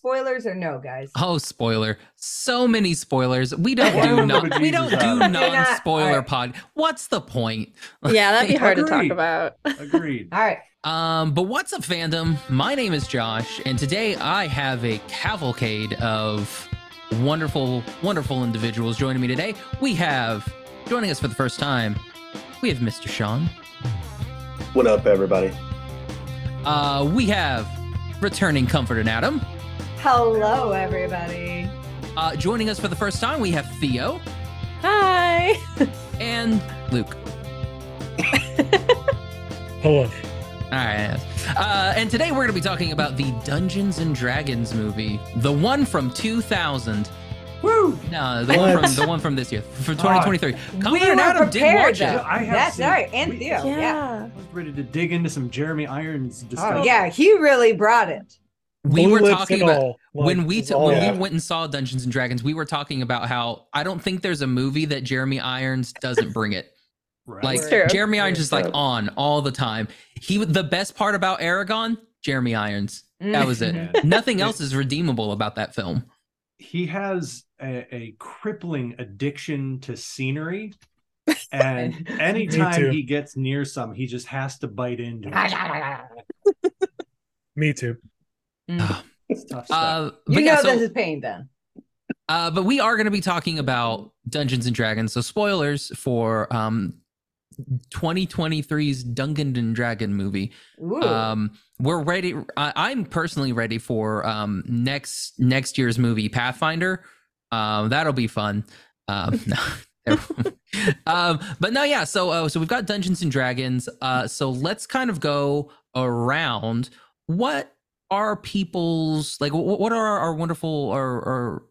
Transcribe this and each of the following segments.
spoilers or no, guys? Oh, spoiler! So many spoilers. We don't do non. We don't do non-spoiler Alright. pod. What's the point? Yeah, that'd be hard to talk about. Agreed. All right. Um, but what's up, fandom? My name is Josh, and today I have a cavalcade of wonderful, wonderful individuals joining me today. We have joining us for the first time. We have Mr. Shon. What up, everybody? Uh, we have returning Comfort and Adam. Hello, everybody. Uh, joining us for the first time, we have Theo Hi. and Luke. Hello. All right. Uh, and today we're going to be talking about the Dungeons and Dragons movie, the one from 2000. Woo! No, the one from the one from this year, for 2023. Comfort we and were Adam did prepared, watch though. it. I have That's seen- right. And we- Theo. Yeah. Yeah. I was ready to dig into some Jeremy Irons Oh, yeah. He really brought it. We Blue were talking about. Like, when we t- when Yeah. we went and saw Dungeons and Dragons. We were talking about how I don't think there's a movie that Jeremy Irons doesn't bring it. Right. Like true. Jeremy Irons is like on all the time. He the best part about Eragon, Jeremy Irons. That was it. Yeah. Nothing else is redeemable about that film. he has a, a crippling addiction to scenery. And anytime he gets near some, he just has to bite into it. Me too. It's tough stuff. Uh, you but know yeah, so, this is pain then. uh, but we are going to be talking about Dungeons and Dragons. So spoilers for um 2023's Dungeon and Dragon movie. Ooh. Um, we're ready. I, I'm personally ready for um next next year's movie Pathfinder. Um, that'll be fun. Um, no. um, but no, yeah. So, uh, so we've got Dungeons and Dragons. Uh, so let's kind of go around. What are people's like? What, what are our, our wonderful our, our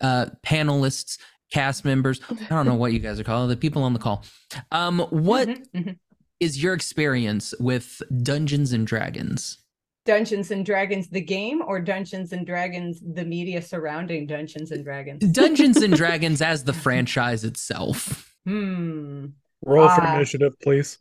uh, panelists, cast members? I don't know what you guys are called. The people on the call. Um, what Mhm, mhm. is your experience with Dungeons and Dragons? Dungeons and Dragons the game or Dungeons and Dragons the media surrounding Dungeons and Dragons? Dungeons and Dragons as the franchise itself. Hmm. Roll for Ah. initiative, please.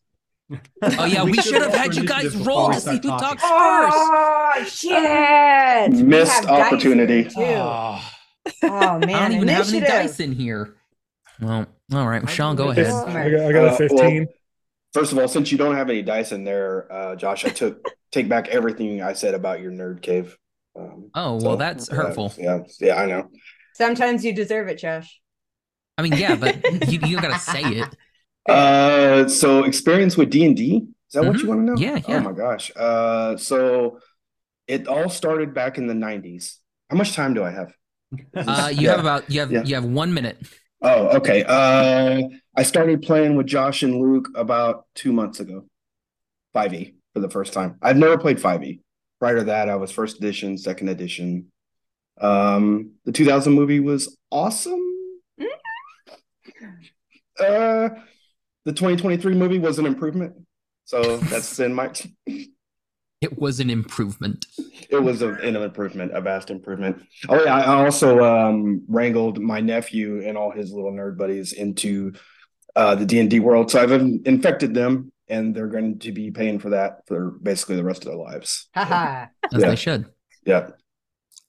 Oh yeah, we, We should should have had you guys initiative roll before to we see who start talks Oh shit! We Missed opportunity. here, too. first. Oh man, I don't even have any dice in here. Well, all right, Shon, go ahead. I got, I got a Uh, 15. First of all, since you don't have any dice in there, uh, Josh, I took take back everything I said about your nerd cave. Um, Oh so, well, that's yeah, hurtful. Yeah, yeah, I know. Sometimes you deserve it, Josh. I mean, yeah, but you you gotta say it. Uh, so experience with D and D. Is that what Mhm. you want to know? Yeah, yeah. Oh my gosh. Uh, so it all started back in the '90s. How much time do I have? Uh, you Yeah. have about you have Yeah. you have one minute. Oh, okay. Uh, I started playing with Josh and Luke about two months ago. 5e for the first time. I've never played 5e. Prior to that, I was first edition, second edition. Um, the 2000 movie was awesome. Uh, the 2023 movie was an improvement. So that's in my. It was an improvement. It was a, an improvement, a vast improvement. Oh yeah, I also um, wrangled my nephew and all his little nerd buddies into uh, the D and D world. So I've infected them, and they're going to be paying for that for basically the rest of their lives. Haha. As Yeah. they should. Yeah.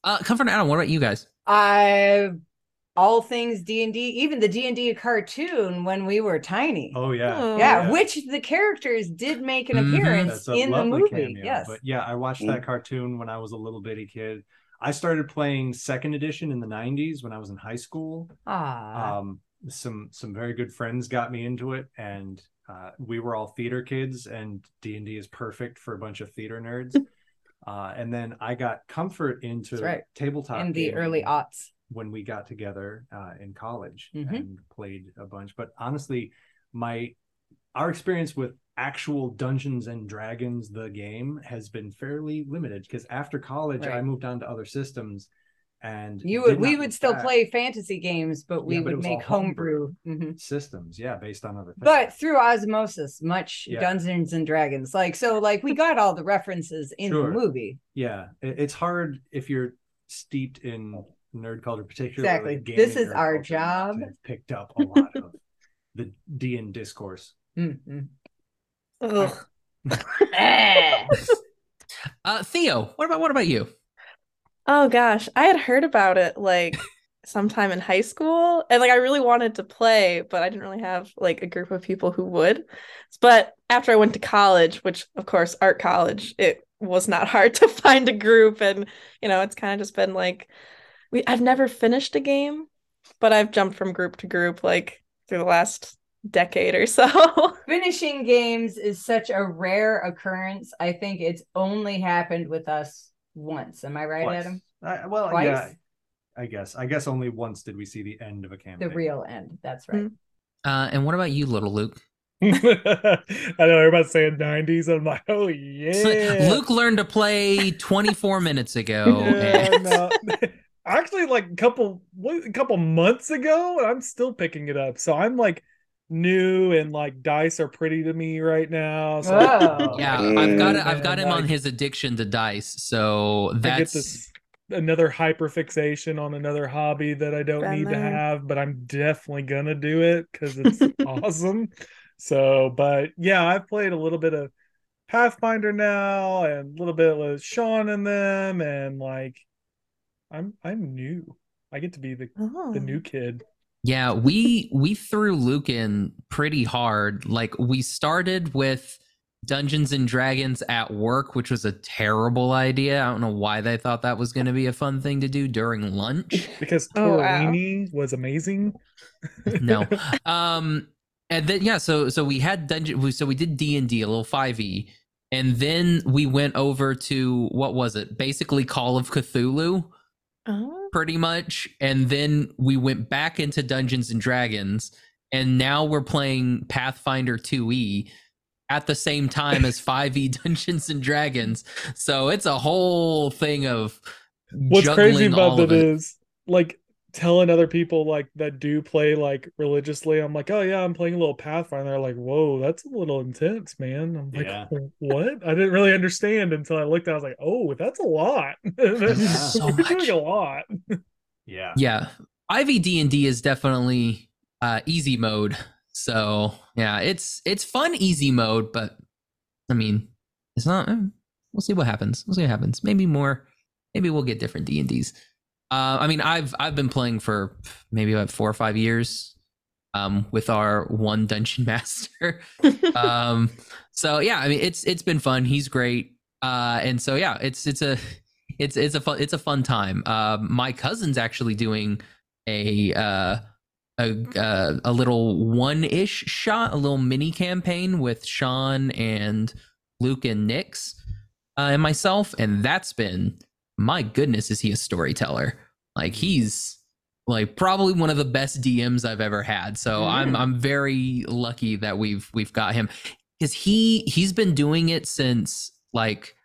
Uh, Comfort Adam, what about you guys? I all things D and D, even the D and D cartoon when we were tiny. oh yeah. Oh. yeah, yeah. which the characters did make an Mhm. appearance That's a in the movie. cameo. Yes. But yeah, I watched that cartoon when I was a little bitty kid. I started playing second edition in the 90s when I was in high school. Ah. Um, some some very good friends got me into it, and uh, we were all theater kids, and D and D is perfect for a bunch of theater nerds. uh, and then I got comfort into right. tabletop in the gaming early aughts. When we got together uh, in college Mhm. and played a bunch. But honestly, my our experience with actual Dungeons and Dragons, the game, has been fairly limited because after college, I moved on to other systems, and You would we would still back. play fantasy games, but we Yeah, but would make all homebrew. Mhm. systems, yeah, based on other things. But through osmosis, much Yeah. Dungeons and Dragons. Like so, like we got all the references in Sure. the movie. yeah, it's hard if you're steeped in nerd culture, particularly Exactly. This is our culture, job. to have picked up a lot of the D and discourse. Mhm. Ugh. Uh, Theo, what about what about you? Oh gosh, I had heard about it like sometime in high school and like I really wanted to play, but I didn't really have like a group of people who would. But after I went to college, which of course art college, it was not hard to find a group and you know, it's kind of just been like we I've never finished a game, but I've jumped from group to group like through the last decade or so. Finishing games is such a rare occurrence. I think it's only happened with us once. Am I right, Twice. Adam? I, well, Twice? yeah, I guess. I guess only once did we see the end of a campaign. The real end. That's right. Uh, and what about you, little Luke? I know everybody's saying 90s. I'm like, oh yeah. Luke learned to play 24 minutes ago. Yeah, and- no. Actually, like a couple what, a couple months ago, and I'm still picking it up. So I'm like new and like dice are pretty to me right now. So Whoa. Oh. Yeah, I've got it. I've Man, got him on his addiction to dice. So I get that's this another hyperfixation on another hobby that I don't Been need to have, but I'm definitely gonna do it because it's awesome. So, but yeah, I've played a little bit of Pathfinder now and a little bit with Shon and them, and like I'm I'm new. I get to be the Oh. the new kid. yeah. We we threw Luke in pretty hard. Like we started with Dungeons and Dragons at work, which was a terrible idea. I don't know why they thought that was going to be a fun thing to do during lunch. Because Oh, wow. Was amazing. no um and then yeah so so we had dungeon we- so we did d&d a little 5e and then we went over to what was it basically call of cthulhu Oh. pretty much and then we went back into dungeons and dragons and now we're playing pathfinder 2e at the same time as 5e dungeons and dragons so it's a whole thing of What's crazy about all that it. is like telling other people like that do play like religiously. I'm like, oh yeah, I'm playing a little Pathfinder. They're like, whoa, that's a little intense, man. I'm like, Yeah. what? I didn't really understand until I looked. I was like, oh, that's a lot. So You're much. a lot. Yeah. yeah ivy d&d is definitely uh easy mode so yeah it's it's fun easy mode but i mean it's not eh, we'll see what happens we'll see what happens maybe more maybe we'll get different d&ds uh i mean i've i've been playing for maybe about four or five years um with our one dungeon master. Um so yeah i mean it's it's been fun. He's great. Uh and so yeah it's it's a it's it's a fun it's a fun time. Um my cousin's actually doing a uh a uh, a little one-ish shot a little mini campaign with shon and luke and nix uh, and myself and that's been my goodness is he a storyteller? Like he's like probably one of the best dms i've ever had. So i'm Mm. i'm very lucky that we've we've got him. Because he he's been doing it since like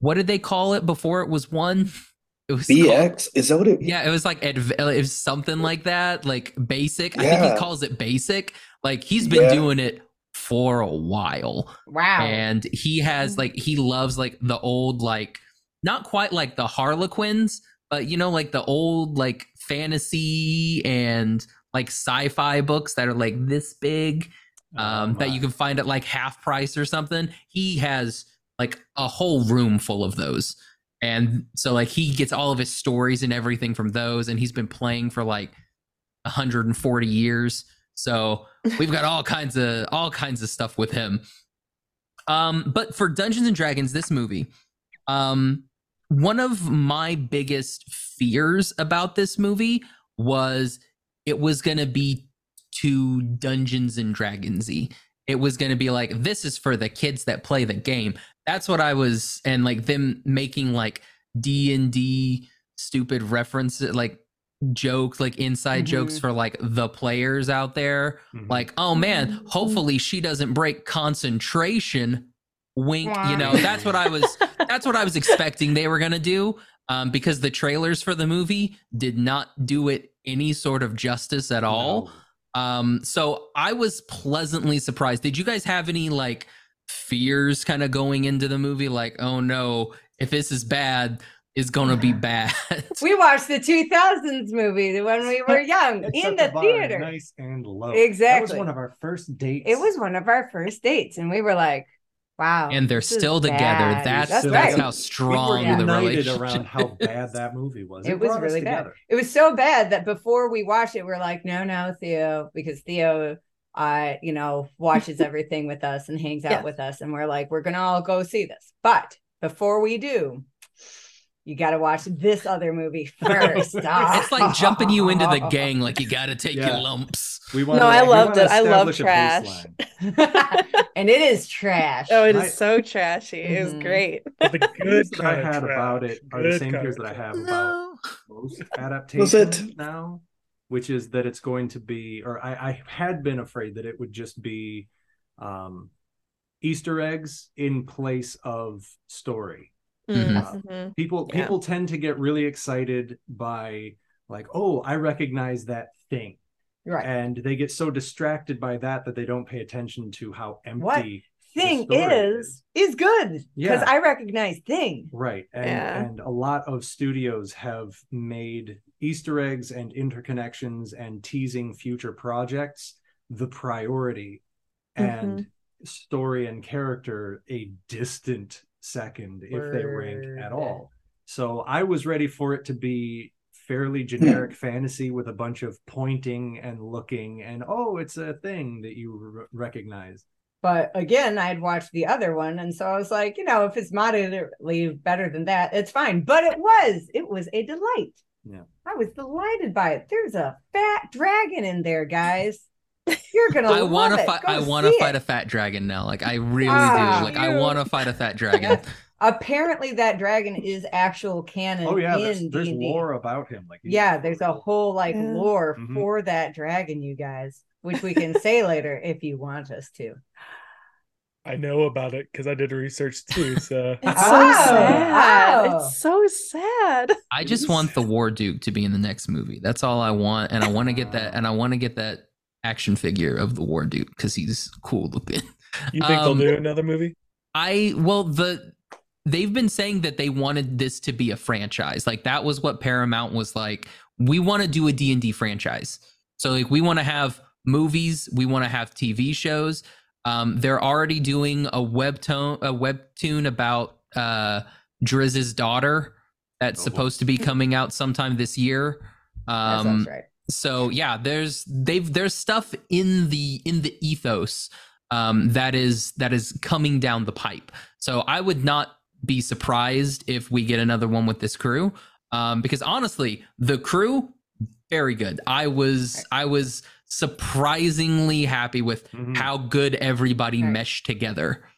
what did they call it before it was one? It was called- BX is that what it? yeah it was like adv- it was something like that like basic. I think he calls it basic. Like he's been Yeah. doing it for a while. Wow. and he has like he loves like the old like not quite like the harlequins but you know like the old like fantasy and like sci-fi books that are like this big um, that you can find at like half price or something. He has like a whole room full of those. And so like he gets all of his stories and everything from those and he's been playing for like 140 years. So we've got all kinds of all kinds of stuff with him. Um but for Dungeons and Dragons this movie, um one of my biggest fears about this movie was it was going to be too Dungeons and Dragonsy. It was going to be like this is for the kids that play the game. That's what I was and like them making like D&D stupid references like jokes like inside Mhm. jokes for like the players out there Mhm. like oh man Mhm. hopefully she doesn't break concentration wink you know that's what i was that's what i was expecting they were gonna do um, because the trailers for the movie did not do it any sort of justice at all No. um, so i was pleasantly surprised did you guys have any like fears kind of going into the movie like oh no if this is bad it's gonna be bad we watched the 2000s movie when we were young It in set the theater. nice and low. Exactly. That was Exactly. one of our first dates. It was one of our first dates, and we were like, Wow. and they're this still together. bad. That's That's that's, right. how we strong were the united relationship around how bad that movie was. It was really bad. together. It was so bad that before we watched it, we're like, no, no, Theo, because Theo, uh, you know, watches everything with us and hangs out Yes. with us, and we're like, we're gonna all go see this. But before we do, you got to watch this other movie first. It's like jumping you into the gang. Like you got to take Yeah. your lumps. We want No, I we loved it. I love establish trash. and it is trash. Oh, it is My- so trashy. It was Mhm. great. But the good that I had trash. about it are the same fears that I trash. have about No. most adaptations it? now, which is that it's going to be, or I, I had been afraid that it would just be um, Easter eggs in place of story. Mhm. Uh, Mhm. People Yeah. people tend to get really excited by like, oh, I recognize that thing, right. and they get so distracted by that that they don't pay attention to how empty. What? Thing story is is good because Yeah. I recognize thing. Right. And Yeah. and a lot of studios have made Easter eggs and interconnections and teasing future projects the priority mm-hmm. and story and character a distant second if they rank at all. So I was ready for it to be fairly generic fantasy with a bunch of pointing and looking and oh it's a thing that you r- recognize. But again, I'd watched the other one, and so I was like, you know, if it's moderately better than that, it's fine. But it was, it was a delight. Yeah. I was delighted by it. There's a fat dragon in there, guys. You're gonna. I want to fight. I want want to fight a fat dragon now. Like I really Ah, do. Like I want to fight a fat dragon. Apparently, that dragon is actual canon. Oh yeah, in there's, there's lore about him like Yeah, there's a whole like Yeah. lore Mhm. for that dragon, you guys, which we can say later if you want us to. I know about it because I did research too. So It's so Oh, sad. oh. It's so sad. I just want the Warduke to be in the next movie. That's all I want, and I want to get that. And I want to get that action figure of the Warduke because he's cool looking. you think Um, they'll do another movie? I well the they've been saying that they wanted this to be a franchise. Like that was what Paramount was like. We want to do a D&D franchise. So like we want to have movies, we want to have TV shows. Um they're already doing a webtoon a webtoon about uh Drizzt's daughter that's Oh. supposed to be coming out sometime this year. Um right. so yeah there's they've there's stuff in the in the ethos um that is that is coming down the pipe so i would not be surprised if we get another one with this crew um because honestly the crew very good i was i was surprisingly happy with Mhm. how good everybody Right. meshed together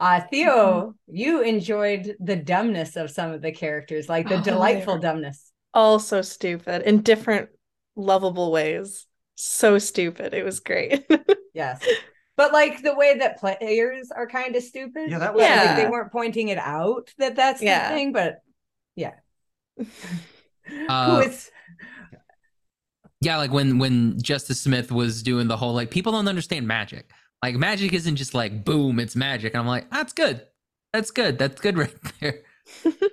Uh, Theo, you enjoyed the dumbness of some of the characters, like the Oh, delightful dumbness. All so stupid in different lovable ways. So stupid. It was great. Yes. But like the way that players are kind of stupid. Yeah, that was- Like, Yeah. they weren't pointing it out that that's Yeah. the thing, but yeah. Uh, Who is yeah like when when justice smith was doing the whole like people don't understand magic like magic isn't just like boom it's magic and i'm like that's good that's good that's good right there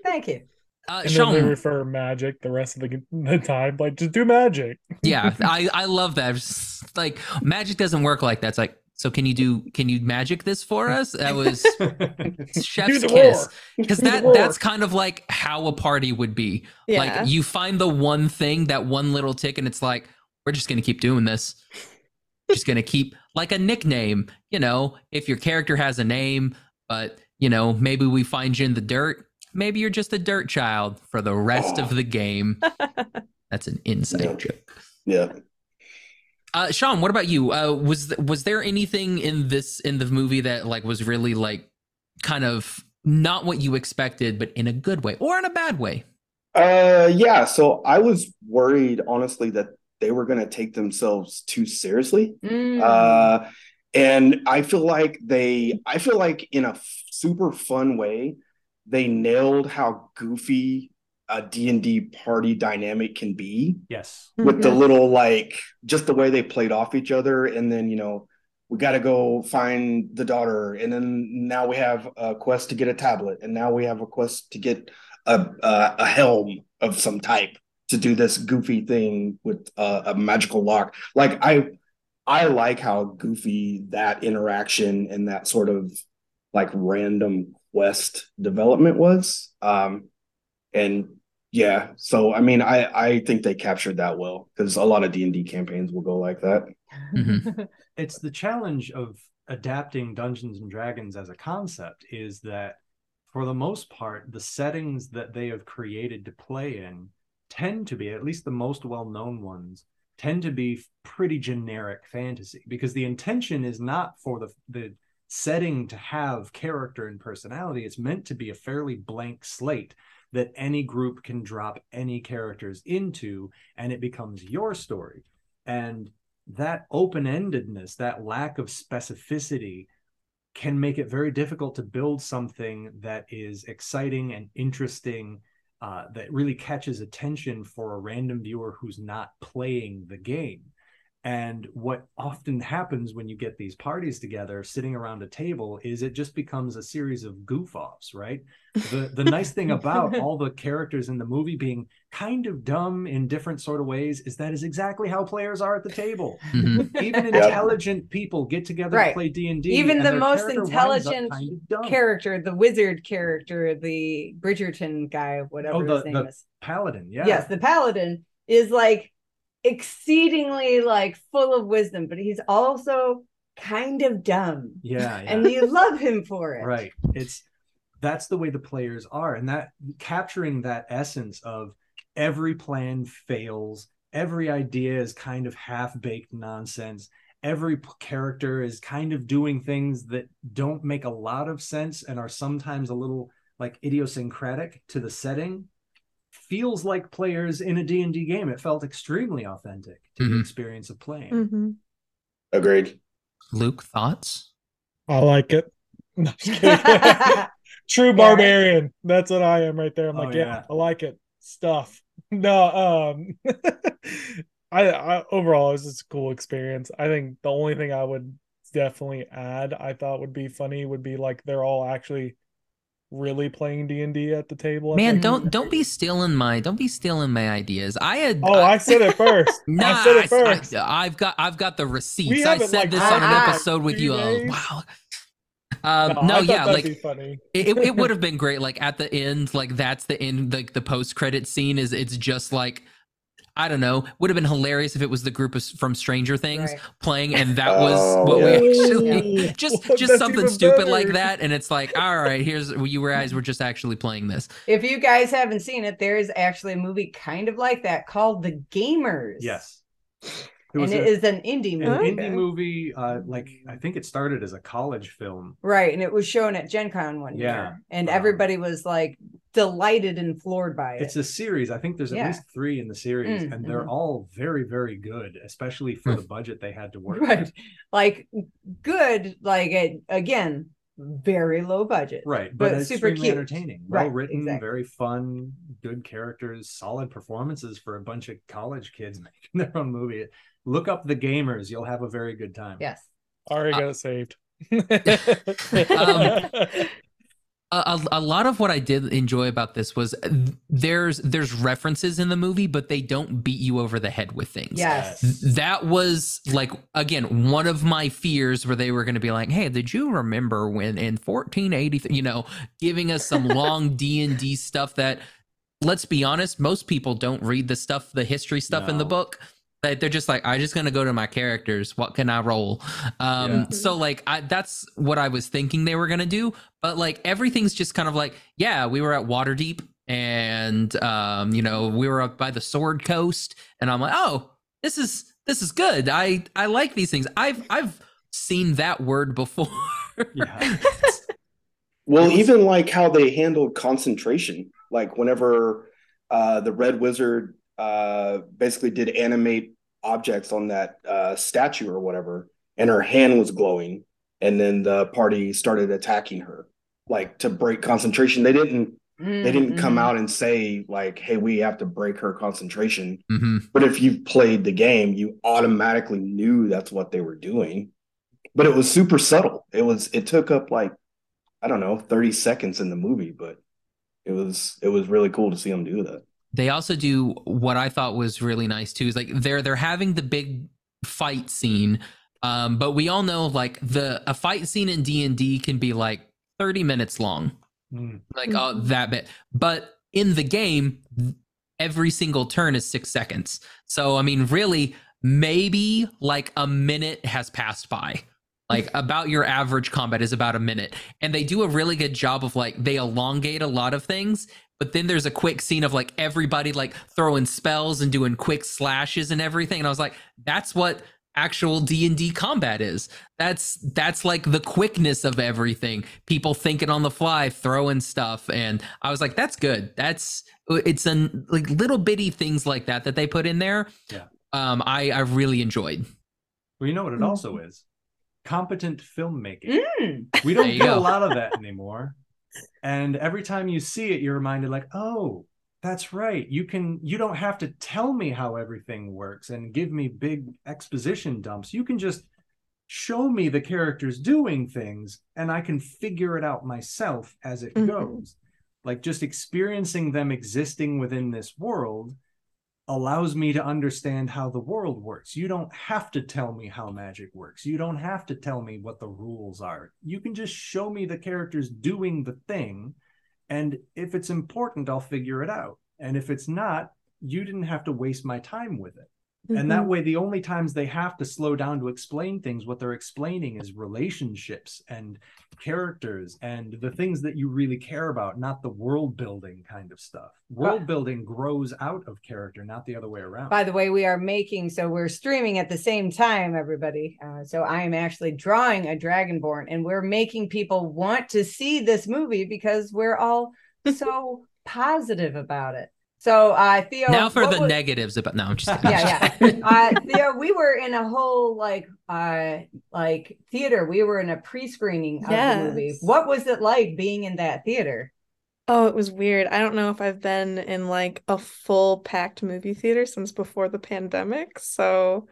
thank you. uh And then they refer magic the rest of the, the time. Like just do magic. yeah i i love that just like magic doesn't work like that it's like so can you do can you magic this for us? That was chef's kiss. because that that's kind of like how a party would be. Yeah. like you find the one thing that one little tick and it's like we're just gonna keep doing this. Just gonna keep like a nickname you know? If your character has a name but you know maybe we find you in the dirt maybe you're just a dirt child for the rest of the game. That's an inside Yeah. joke. Yeah. Uh shon what about you uh was th- was there anything in this in the movie that like was really like kind of not what you expected but in a good way or in a bad way Uh, yeah. So I was worried, honestly, that they were going to take themselves too seriously. Mm. Uh, and I feel like they, I feel like in a f- super fun way, they nailed how goofy a D&D party dynamic can be yes. with the Mhm. little like just the way they played off each other and then you know we got to go find the daughter and then now we have a quest to get a tablet and now we have a quest to get a a, a helm of some type to do this goofy thing with uh, a magical lock like i i like how goofy that interaction and that sort of like random quest development was. Um, and yeah, so I mean, I I think they captured that well because a lot of D and D campaigns will go like that. Mhm. it's the challenge of adapting Dungeons and Dragons as a concept is that for the most part, the settings that they have created to play in tend to be, at least the most well-known ones, tend to be pretty generic fantasy because the intention is not for the the setting to have character and personality. It's meant to be a fairly blank slate that any group can drop any characters into and it becomes your story. And that open-endedness, that lack of specificity can make it very difficult to build something that is exciting and interesting uh, that really catches attention for a random viewer who's not playing the game. And what often happens when you get these parties together, sitting around a table, is it just becomes a series of goof offs, right? The the nice thing about all the characters in the movie being kind of dumb in different sort of ways is that is exactly how players are at the table. Mhm. Even Yeah. intelligent people get together Right. to play D and D. Even the most character winds up intelligent kind of character, the wizard character, the Bridgerton guy, whatever Oh, the- his name the- is. paladin, yeah, Yes, the paladin is like exceedingly like full of wisdom, but he's also kind of dumb. yeah, yeah. And you love him for it. right it's that's the way the players are and that capturing that essence of every plan fails every idea is kind of half-baked nonsense every character is kind of doing things that don't make a lot of sense and are sometimes a little like idiosyncratic to the setting feels like players in a D&D game it felt extremely authentic to the Mhm. experience of playing Mhm. Agreed. Luke, thoughts? I like it. No, just kidding. True barbarian. That's what I am right there. I'm Oh, like, yeah. yeah. I like it. Stuff. No, um I, I overall it was just a cool experience. I think the only thing I would definitely add I thought would be funny would be like they're all actually really playing D&D at the table. Man, don't don't be stealing my don't be stealing my ideas. I had Oh, I said it first. Nah, I said it I- first. I, have got I've got the receipts. I said like, this on an episode with you. Oh, wow. Um, No, no, yeah, like funny. it, it would have been great. Like at the end, like that's the end. Like the post credit scene is it's just like I don't know. Would have been hilarious if it was the group of, from Stranger Things Right. playing, and that oh, was Oh, what yeah. we actually just Well, just that's something even stupid like that. And it's like, all right, here's you guys were just actually playing this. If you guys haven't seen it, there is actually a movie kind of like that called The Gamers. yes and was it a- is an indie an movie. indie movie uh like i think it started as a college film Right. And it was shown at Gen Con one Yeah. year. And Um, everybody was like delighted and floored by it. it's a series i think there's at Yeah. least three in the series Mm, and they're mhm. all very very good especially for the budget they had to work right. with. Like good, like it, again, very low budget. right but, But super cute. entertaining Right, well written exactly. very fun good characters solid performances for a bunch of college kids making their own movie look up the gamers you'll have a very good time Yes. Already Uh, got it saved. Um, a, a, a lot of what I did enjoy about this was uh, there's there's references in the movie, but they don't beat you over the head with things. Yes. That was like again one of my fears where they were going to be like, "Hey, did you remember when in 1480, you know, giving us some long D&D stuff that let's be honest, most people don't read the stuff, the history stuff in the book. Like they're just like, i'm just gonna go to my characters. What can I roll? Um, Yeah. so like I that's what I was thinking they were gonna do. But like everything's just kind of like, yeah, we were at Waterdeep and um, you know, we were up by the Sword Coast, and I'm like, oh, this is this is good. I I like these things. I've I've seen that word before. Yeah. Well, even like how they handled concentration, like whenever uh, the Red Wizard uh, basically did animate objects on that uh, statue or whatever, and her hand was glowing, and then the party started attacking her, like to break concentration. They didn't. They didn't come Mhm. out and say like, "Hey, we have to break her concentration." hmm But if you've played the game, you automatically knew that's what they were doing. But it was super subtle. It was it took up like I don't know, 30 seconds in the movie, but it was it was really cool to see them do that. They also do what I thought was really nice too. Is like they're they're having the big fight scene, um, but we all know like the a fight scene in D and D can be like 30 minutes long. Mm. Like oh that bit. But in the game, every single turn is six seconds. So I mean, really, maybe like a minute has passed by. Like about your average combat is about a minute. And they do a really good job of like they elongate a lot of things, but then there's a quick scene of like everybody like throwing spells and doing quick slashes and everything. And I was like, that's what actual D&D combat is. That's that's like the quickness of everything. People thinking on the fly, throwing stuff and I was like that's good. That's it's an like little bitty things like that that they put in there. Yeah. Um I I really enjoyed. Well, you know what it Mhm. also is? Competent filmmaking. Mm. We don't There you get a lot of that anymore. And every time you see it, you're reminded, like, oh, that's right. You can you don't have to tell me how everything works and give me big exposition dumps. You can just show me the characters doing things and I can figure it out myself as it Mhm. goes. Like just experiencing them existing within this world allows me to understand how the world works. You don't have to tell me how magic works. You don't have to tell me what the rules are. You can just show me the characters doing the thing. And if it's important, I'll figure it out. And if it's not, you didn't have to waste my time with it. And that Mhm. way, the only times they have to slow down to explain things, what they're explaining is relationships and characters and the things that you really care about, not the world building kind of stuff. World building grows out of character, not the other way around. By the way, we are making so we're streaming at the same time, everybody. Uh, so I am actually drawing a Dragonborn, and we're making people want to see this movie because we're all so positive about it. So, uh, Theo, now for the was- negatives about no, I'm just kidding. yeah, yeah. Uh, Theo, we were in a whole like uh like theater. We were in a pre-screening of the movie. What was it like being in that theater? Oh, it was weird. I don't know if I've been in like a full packed movie theater since before the pandemic, so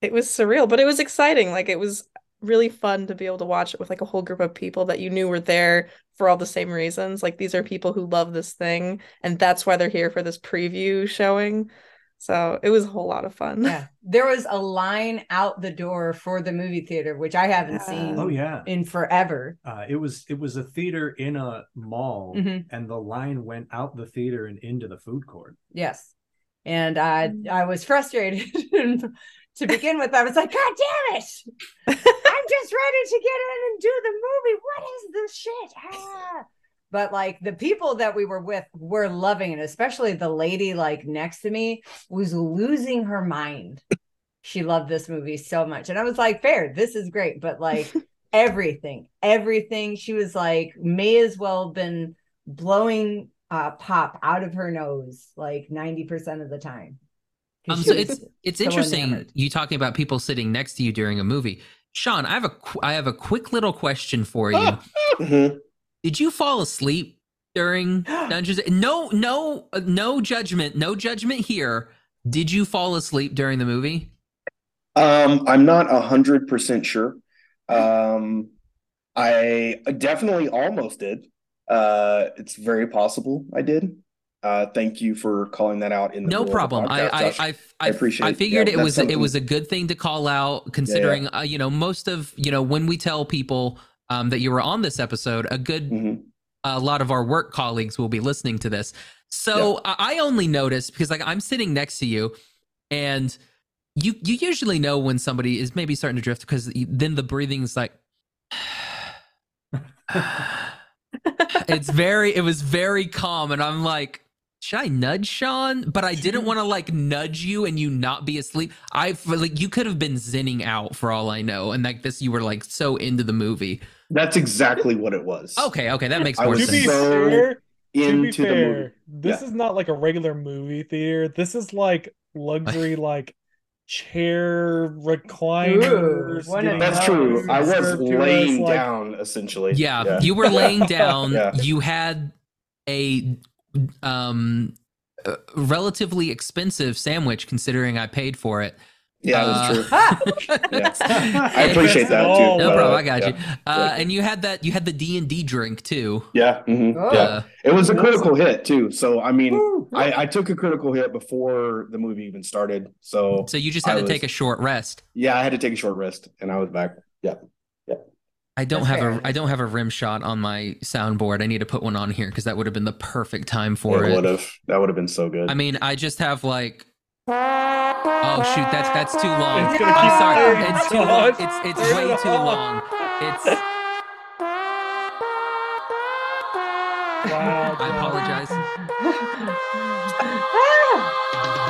it was surreal, but it was exciting. Like it was really fun to be able to watch it with like a whole group of people that you knew were there for all the same reasons. Like these are people who love this thing, and that's why they're here for this preview showing. So it was a whole lot of fun. Yeah, there was a line out the door for the movie theater, which I haven't Yeah. seen oh yeah. in forever. Uh, it was it was a theater in a mall, Mhm. and the line went out the theater and into the food court. Yes. And I Mm. I was frustrated. To begin with, I was like, God damn it. I'm just ready to get in and do the movie. What is this shit? Ah. But like the people that we were with were loving it, especially the lady like next to me was losing her mind. She loved this movie so much. And I was like, fair, this is great. But like everything, everything, she was like, may as well have been blowing uh, pop out of her nose like 90% of the time. 'Cause Um, so it's it's so interesting enamored. you talking about people sitting next to you during a movie. Shon, I have a qu- I have a quick little question for you. Mhm. Did you fall asleep during Dungeons? No, no, uh, no judgment, no judgment here. Did you fall asleep during the movie? Um, I'm not a hundred percent sure. Um, I definitely almost did. Uh, it's very possible I did. Uh, thank you for calling that out in the No problem. I podcast, I. I I appreciate I figured Yeah, it was it was a good thing to call out, considering uh, you know most of you know when we tell people um, that you were on this episode, a good Mhm. a lot of our work colleagues will be listening to this. So I I only noticed because like I'm sitting next to you, and you you usually know when somebody is maybe starting to drift because then the breathing's like. it's very it was very calm and i'm like should i nudge shon but i didn't want to like nudge you and you not be asleep i feel like you could have been zinning out for all i know and like this you were like so into the movie That's exactly what it was. okay okay that makes I more was to be sense so fair, to be Into the movie. fair, this Yeah. is not like a regular movie theater. This is like luxury, like chair recliners. Ooh, one of getting That's those. true. I was served us, laying like- down essentially. yeah, you were laying down Yeah. you had a um uh, relatively expensive sandwich considering i paid for it Yeah, Uh, that's true. Ah! Yeah. I appreciate that too. no Uh, problem i got yeah. you uh and you had that you had the d&d drink too Yeah. mhm. Oh. Yeah. uh, It was a critical hit too. So I mean, Woo. I, I took a critical hit before the movie even started. So so you just had I to take a short rest yeah, I had to take a short rest and I was back. Yeah. I don't That's have fair. a I don't have a rim shot on my soundboard. I need to put one on here because that would have been the perfect time for it it. would have. That would have been so good. I mean, I just have like Oh shoot, that's that's too long. It's gonna I'm keep sorry. playing, It's too long. It's it's way too long. It's Wow. I apologize.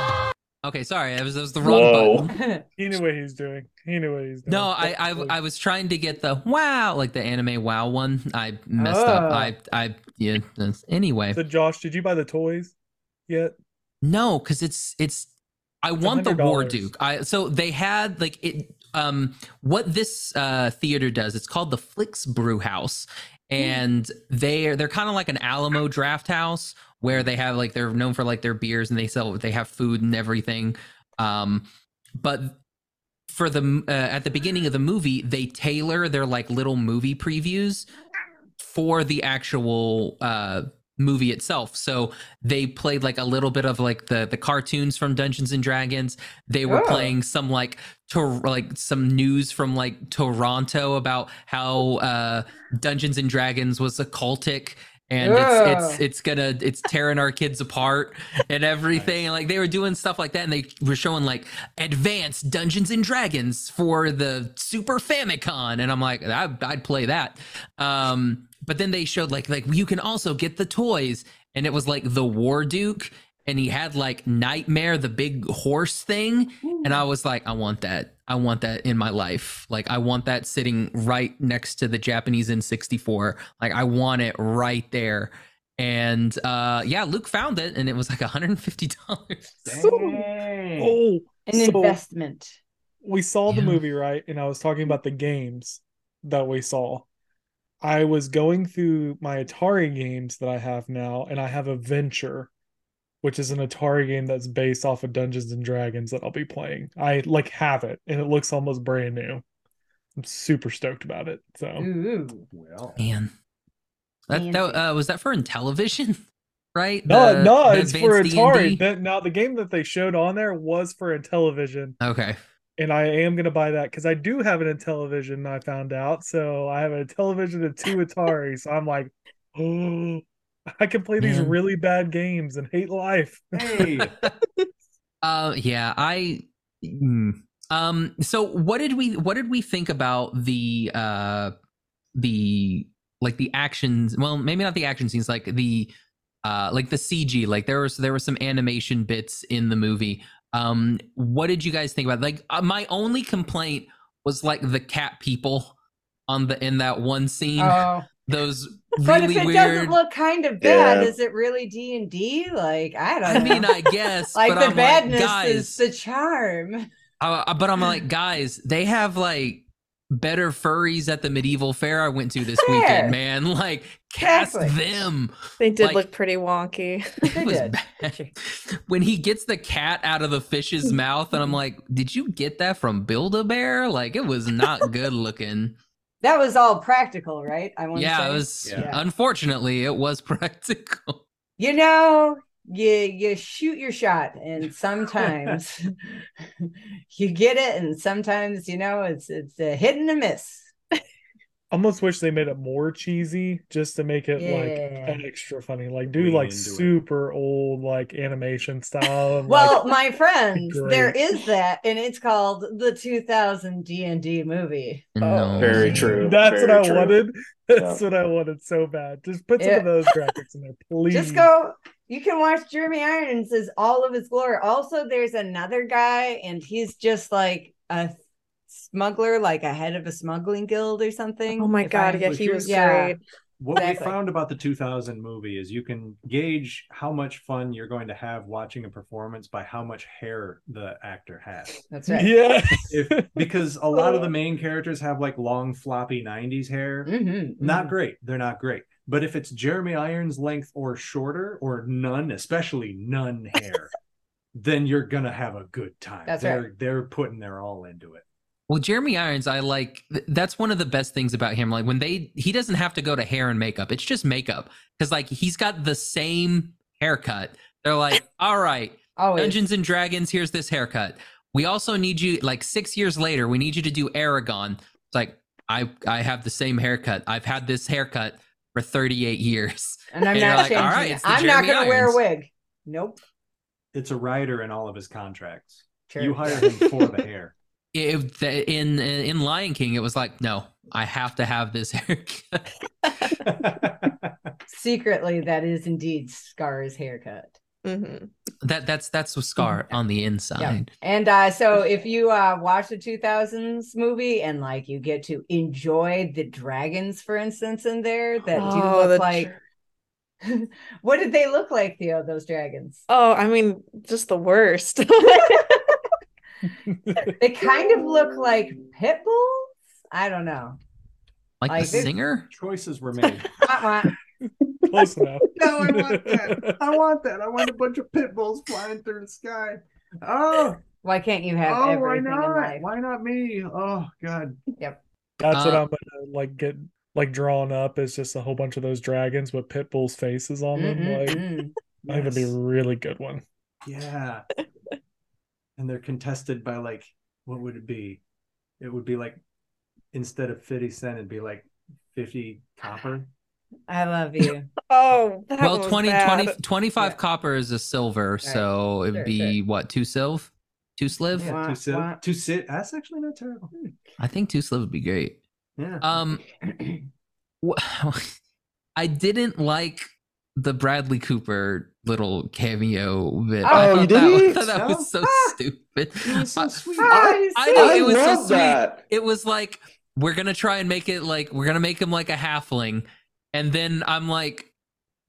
Ah! Okay, sorry. That was that was the wrong Whoa. button. He knew what he's doing. He knew what he's doing. No, I, I I was trying to get the wow, like the anime wow one. I messed up. Oh. I I yeah. Anyway, So, Josh, did you buy the toys yet? no, because it's it's. I want the $100. Warduke. I so they had like it. Um, what this uh theater does? It's called the Flix Brewhouse, and they're they're kind of like an Alamo Drafthouse where they have like they're known for like their beers and they sell they have food and everything. Um, but for the uh, at the beginning of the movie, they tailor their like little movie previews for the actual uh movie itself. So they played like a little bit of like the the cartoons from Dungeons and Dragons. They were Oh. playing some like to like some news from like Toronto about how uh Dungeons and Dragons was occultic and it's it's it's gonna it's tearing our kids apart and everything. And like they were doing stuff like that and they were showing like advanced dungeons and dragons for the super famicom. And i'm like i'd, I'd play that. Um but then they showed like like you can also get the toys. And it was like the Warduke and he had like nightmare the big horse thing. And i was like i want that i want that in my life like i want that sitting right next to the japanese n64 like i want it right there and uh yeah luke found it and it was like 150 dollars Dang. Oh, An So- investment. we saw the Yeah. movie, right? And I was talking about the games that we saw. I was going through my Atari games that I have now, and I have a Venture, which is an Atari game that's based off of Dungeons and Dragons that I'll be playing. I like have it, and it looks almost brand new. I'm super stoked about it. So Ooh. Well, man that, that uh was that for in television right no, The- no, the it's for advanced Atari. D&D? That now the game that they showed on there was for Intellivision. okay and I am gonna buy that because I do have an Intellivision. I found out, so I have a television and two Atari. So I'm like, oh, I can play these Man. really bad games and hate life. hey, Uh, yeah, I. mm. Um. So, what did we what did we think about the uh the like the actions? Well, maybe not the action scenes, like the uh like the CG. Like there was there was some animation bits in the movie. Um, what did you guys think about? Like uh, my only complaint was like the cat people on the in that one scene. Oh. Those But really if it weird. doesn't look kind of bad, Yeah. is it really D and D? Like I don't I know. mean, I guess, like but the I'm badness like, guys, is the charm. Uh, but I'm like, guys, they have like better furries at the medieval fair I went to this Fair. weekend, man. Like, cast Exactly. them. They did Like- look pretty wonky. It was bad. When he gets the cat out of the fish's mouth, and I'm like, did you get that from Build a Bear? Like, it was not good looking. That was all practical, right? I want yeah, say. it was. Yeah. Unfortunately, it was practical. You know, you you shoot your shot, and sometimes you get it, and sometimes you know it's it's a hit and a miss. Almost wish they made it more cheesy just to make it Yeah. like extra funny. Like do Lean like into it. super old like animation style. And, Well, like, my friends, great. there is that, and it's called the 2000 D and D movie. No. Oh, very true. that's what Very I true. wanted. That's what I wanted so bad. Just put some Yeah. of those graphics in there, please. Just go. You can watch Jeremy Irons as all of his glory. Also, there's another guy, and he's just like a smuggler, like a head of a smuggling guild or something. Oh my god, I- yeah, he was Yeah. great. what Exactly. we found about the 2000 movie is you can gauge how much fun you're going to have watching a performance by how much hair the actor has. That's right. Yeah. If because a lot of the main characters have like long floppy 90s hair. Mhm, Not mhm. great. They're not great. But if it's Jeremy Irons length or shorter or none, especially none hair, then you're gonna have a good time. That's they're right. they're putting their all into it. Well, Jeremy Irons, I like. th- That's one of the best things about him. Like when they, he doesn't have to go to hair and makeup. It's just makeup because like he's got the same haircut. They're like, all right, Always. Dungeons and Dragons. Here's this haircut. We also need you. Like six years later, we need you to do Eragon. It's like, I I have the same haircut. I've had this haircut for 38 years. And I'm And not like, changing all right, it. it's the I'm not going to wear a wig. Nope. It's a rider in all of his contracts. Sure. You hire him for the hair. It, the- in in Lion King, it was like, no, I have to have this haircut. Secretly, that is indeed Scar's haircut. hmm That that's that's with Scar on the inside. And uh, so if you uh, watch the 2000s movie and like you get to enjoy the dragons, for instance, in there that do Oh, look the like, what did they look like, Theo, those dragons? Oh, I mean, just the worst. They kind of look like pit bulls. I don't know. Like, Like the singer. Choices were made. Wah, wah. Close enough. No, I want that. I want that. I want a bunch of pit bulls flying through the sky. Oh, Why can't you have oh, why everything in not? life? Why not me? Oh God. Yep. That's what Uh, I'm gonna like get like drawn up is just a whole bunch of those dragons with pit bulls' faces on them. Mm, Like mm, mm. I think that'd be a really good one. Yeah. And they're contested by like, what would it be? It would be like instead of 50 cent, it'd be like 50 copper. I love you. oh, that well, was 20, bad. 20 25 Yeah. copper is a silver, so it'd Sure, be what two silv, two sliv. Yeah. Wah, to sit, wah. to sit. That's actually not terrible. I think two sliv would be great. Yeah. Um, I didn't like the Bradley Cooper little cameo bit. I Oh, you thought that, was- didn't? thought that No? was so Ah. stupid. It was so I- sweet. I, I know it was so love sweet. that. It was like we're gonna try and make it like we're gonna make him like a halfling, and then I'm like,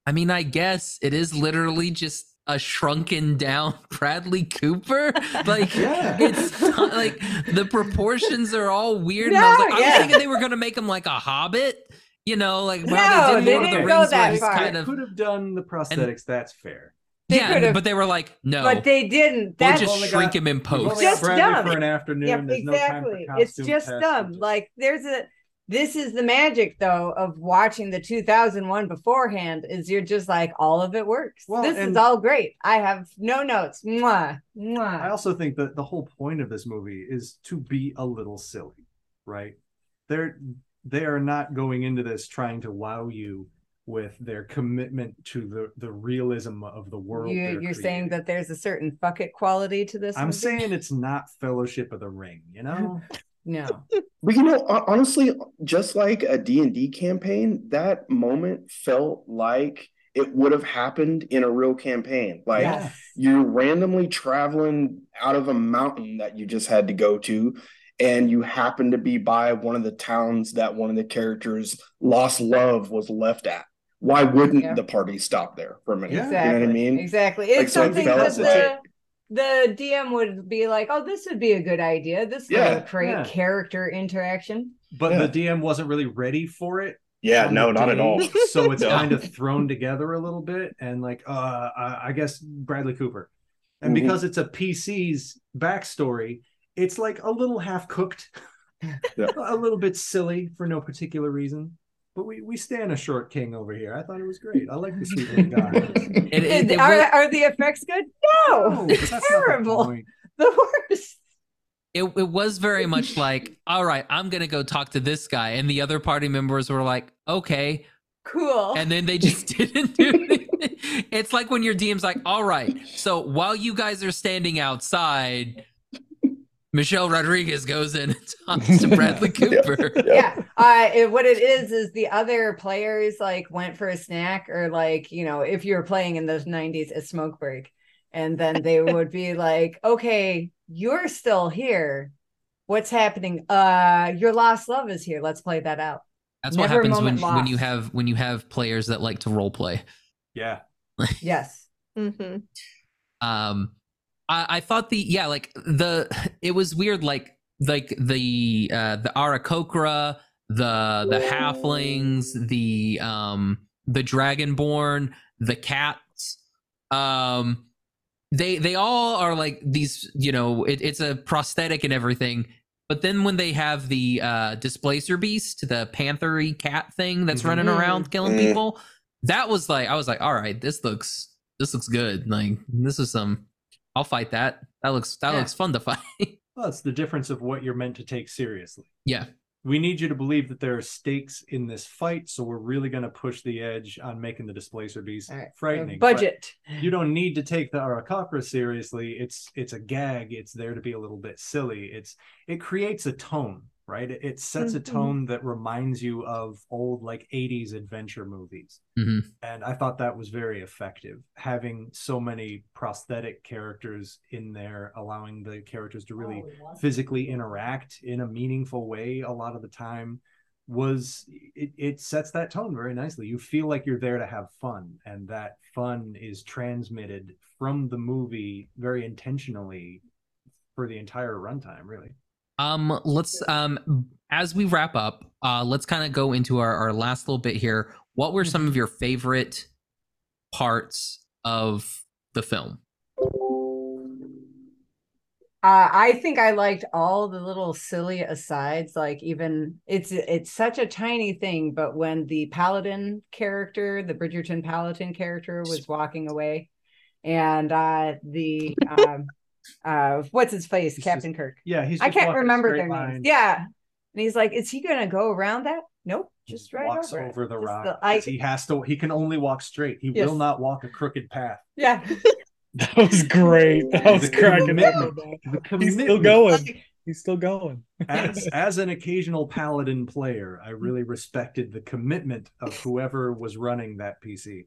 I mean, I guess it is literally just a shrunken down Bradley Cooper. Like Yeah. it's t- like the proportions are all weird. and I was No, like, I yeah. was thinking they were gonna make him like a hobbit. You know, like No, how they they did Lord of the didn't go that far. kind of could have done the prosthetics. that's fair. They yeah, could've- but they were like, no, but they didn't. we'll just only shrink got- him in post. Just dumb. for an afternoon. Yep, There's no time exactly. for it's just tests. dumb. Just- Like there's a this is the magic though of watching the 2001 beforehand is you're just like all of it works. Well, this is all great. I have no notes. Mwah, I also think that the whole point of this movie is to be a little silly, right? They're they are not going into this trying to wow you with their commitment to the the realism of the world. You, they're you're saying that there's a certain fuck it quality to this. I'm movie? saying it's not Fellowship of the Ring, you know? no. But you know, honestly, just like a D&D campaign, that moment felt like it would have happened in a real campaign. Like Yes. you're randomly traveling out of a mountain that you just had to go to, and you happen to be by one of the towns that one of the characters' lost love was left at. Why wouldn't Yeah. the party stop there for a minute? Yeah. Exactly. You know what I mean? Exactly. Like, It's so something felt that the, like- the DM would be like, oh, this would be a good idea. This Yeah. will create Yeah. character interaction. But Yeah. the DM wasn't really ready for it. Yeah, no, the not at all. So it's No. kind of thrown together a little bit, and like, uh, I I guess Bradley Cooper, and Mhm. because it's a PC's backstory, it's like a little half cooked, Yeah. a little bit silly for no particular reason. But we we stand a short king over here. I thought it was great. I like the sweet little guy. It- it- it are, are the effects good? No, No, but that's not the terrible. The worst. it, it was very much like, all right, I'm gonna go talk to this guy, and the other party members were like, okay, Cool. and then they just didn't do it. It's like when your DM's like, all right, so while you guys are standing outside, Michelle Rodriguez goes in and talks to Bradley Yeah. Cooper. yeah. Uh, it, what it is is the other players like went for a snack or like you know if you were playing in those 90s a smoke break. And then they would be like okay you're still here. What's happening? Uh your lost love is here. Let's play that out. That's what Never a happens when, moment when you have when you have players that like to role play. Yeah, yes. Hmm um I, I thought the yeah like the it was weird like like the uh the Aarakocra the the halflings the um the dragonborn the cats um they they all are like these you know it, it's a prosthetic and everything but then when they have the uh displacer beast the panthery cat thing that's Mhm. running around killing Mm. people that was like i was like all right this looks this looks good like this is some i'll fight that that looks that Yeah. looks fun to fight well, it's the difference of what you're meant to take seriously. yeah we need you to believe that there are stakes in this fight, so we're really going to push the edge on making the displacer beast All right. frightening. But budget. you don't need to take the Aarakocra seriously. It's it's a gag. It's there to be a little bit silly. It's it creates a tone, right? It, it sets a Mhm. tone that reminds you of old like 80s adventure movies. Mhm. And I thought that was very effective. Having so many prosthetic characters in there, allowing the characters to really physically interact in a meaningful way a lot of the time was it, it sets that tone very nicely you feel like you're there to have fun and that fun is transmitted from the movie very intentionally for the entire runtime really Um, let's um as we wrap up, uh, let's kind of go into our, our last little bit here. What were some of your favorite parts of the film? Uh, I think I liked all the little silly asides. Like even it's it's such a tiny thing, but when the paladin character, the Bridgerton paladin character, was walking away, and uh, the um, uh, what's his face, He's Captain Kirk. yeah he's I can't remember their line, names. Yeah, and he's like, "Is he gonna go around that?" Nope, just right walks over, over the Just rock the- I, 'cause he has to he can only walk straight he Yes. will not walk a crooked path yeah, That was great. That was cracking up. commitment. with that. the He's still going. He's still going. as as an occasional paladin player i really respected the commitment of whoever was running that pc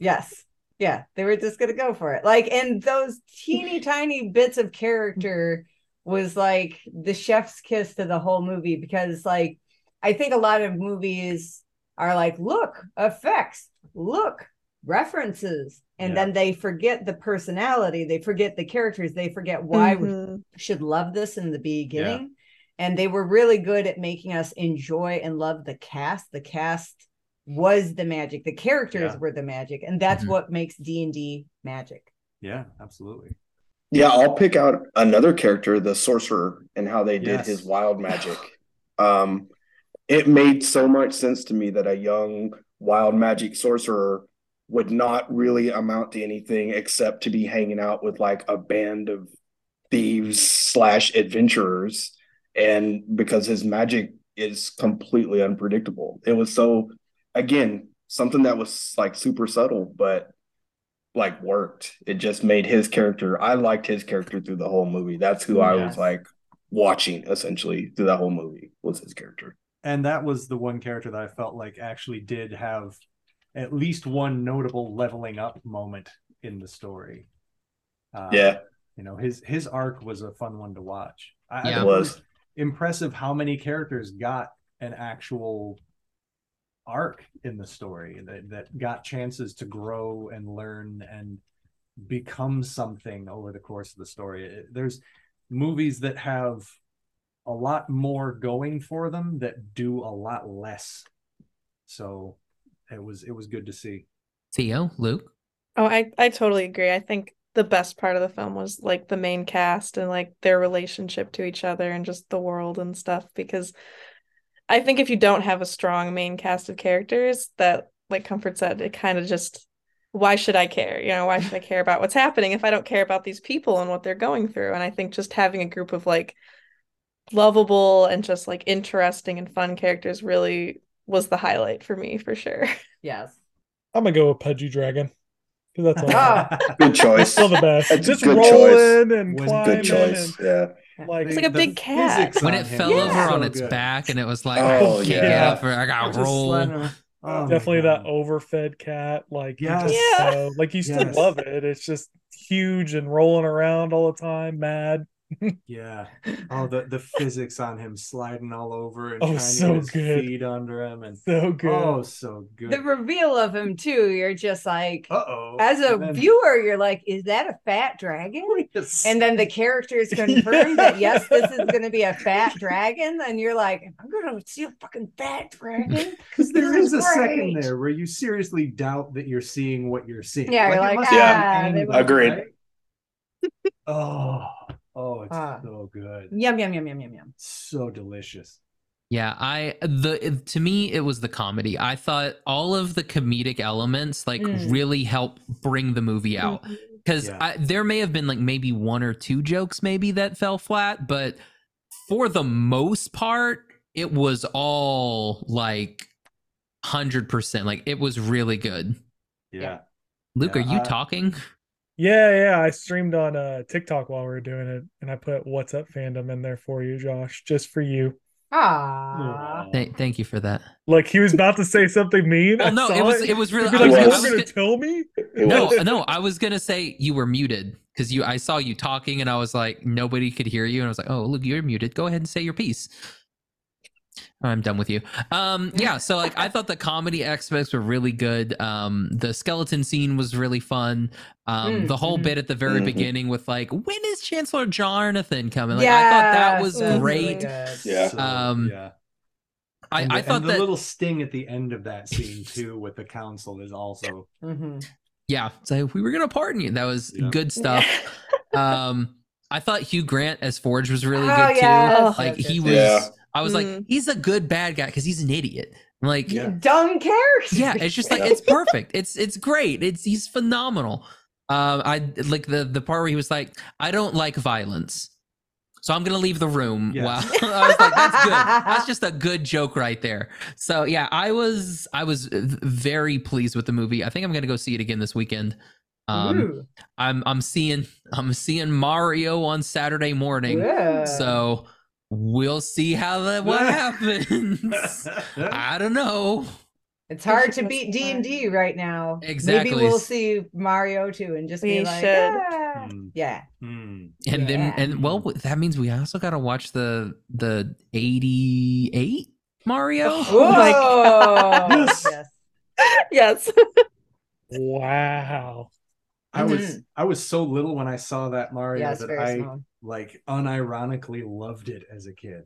yes yeah they were just gonna go for it like and those teeny tiny bits of character was like the chef's kiss to the whole movie because like i think a lot of movies are like look effects look references and Yeah. then they forget the personality they forget the characters they forget why we Mhm. should love this in the beginning and they were really good at making us enjoy and love the cast the cast was the magic the characters Yeah. were the magic and that's Mhm. what makes d&d magic yeah absolutely Yeah, I'll pick out another character, the sorcerer, and how they did Yes. his wild magic. Um, it made so much sense to me that a young wild magic sorcerer would not really amount to anything except to be hanging out with like a band of thieves slash adventurers, and because his magic is completely unpredictable. It was so, again, something that was like super subtle, but like worked. It just made his character. I liked his character through the whole movie. That's who I was like watching essentially through that whole movie was his character. and that was the one character that i felt like actually did have at least one notable leveling up moment in the story Uh, Yeah. you know his his arc was a fun one to watch I, I Yeah. thought It was. impressive how many characters got an actual arc in the story that, that got chances to grow and learn and become something over the course of the story It- there's movies that have a lot more going for them that do a lot less so it was it was good to see Theo, Luke. Oh, I I totally agree. I think the best part of the film was like the main cast and like their relationship to each other and just the world and stuff because I think if you don't have a strong main cast of characters that like Comfort said, it kind of just why should I care? You know, why should I care about what's happening if I don't care about these people and what they're going through? And I think just having a group of like lovable and just like interesting and fun characters really was the highlight for me for sure. yes I'm gonna go with Pudgy Dragon. that's all. I have. Good choice. Still the best. That's Just good rolling and Was climbing Good choice. Yeah. And like It's like a big cat. When it fell was over so on its good. back and it was like, Oh, I can't get yeah. up, or I got Just to roll. sliding around. Oh, definitely that overfed cat. Like Yes. just Yeah. know, like you still Yes. love it. It's just huge and rolling around all the time, mad. Yeah. Oh, the the physics on him sliding all over and Oh, trying so to get his good. feet under him and So good. oh, so good. the reveal of him too you're just like Uh oh. as a viewer you're like is that a fat dragon and then the characters confirm that yes this is going to be a fat dragon and you're like i'm going to see a fucking fat dragon because there is, is a is second there where you seriously doubt that you're seeing what you're seeing. Yeah, you're like, ah, been they angled, must- Agreed. right? oh, oh, it's Ah. so good. yum yum yum yum yum yum So delicious. Yeah, I the to me it was the comedy. I thought all of the comedic elements like Mm. really help bring the movie out because Yeah. there may have been like maybe one or two jokes maybe that fell flat, but for the most part, it was all like hundred percent. Like it was really good. Yeah. Luke, Yeah, are you I- talking? Yeah, yeah. I streamed on uh TikTok while we were doing it, and I put "What's Up" fandom in there for you, Josh, just for you. Ah. Th- thank you for that. Like he was about to say something mean. Well, no, it was it was really. You'd I was, like, "You were gonna gonna- tell me?" No, no, I was gonna say you were muted because you. I saw you talking, and I was like, nobody could hear you, and I was like, oh, look, you're muted. Go ahead and say your piece. I'm done with you. Um, yeah. So like, I thought the comedy aspects were really good. Um, the skeleton scene was really fun. Um, Mm, the whole mhm. bit at the very Mhm. beginning with like, when is Chancellor Jarnathan coming? Like, I thought that was Yes, great. really. Yeah. So, Um, yeah. I, And I the, thought and the that little sting at the end of that scene too with the council is also Mhm. yeah. So we were gonna pardon you. That was Yeah. good stuff. um, I thought Hugh Grant as Forge was really Oh, good too. yes, like yes, he yes, was. Yeah. I was like, Mm. he's a good bad guy because he's an idiot. Like, Yeah. Dumb character. yeah, it's just like it's perfect. It's it's great. It's he's phenomenal. Um, I like the the part where he was like, I don't like violence. So I'm gonna leave the room. Yes. Wow, I was like, that's good. That's just a good joke right there. So yeah, I was I was very pleased with the movie. I think I'm gonna go see it again this weekend. Um, Ooh. I'm I'm seeing I'm seeing Mario on Saturday morning. Yeah. So we'll see how that what happens. I don't know. It's hard to beat D and D right now. Exactly. Maybe we'll see Mario too, and just be like, should. "Ah." Hmm. yeah. Hmm. And then and well that means we also got to watch the the 88 Mario. Oh my Whoa. Yes. yes. yes. Wow. I was. I was so little when I saw that Mario Yes, that I small. Like unironically loved it as a kid.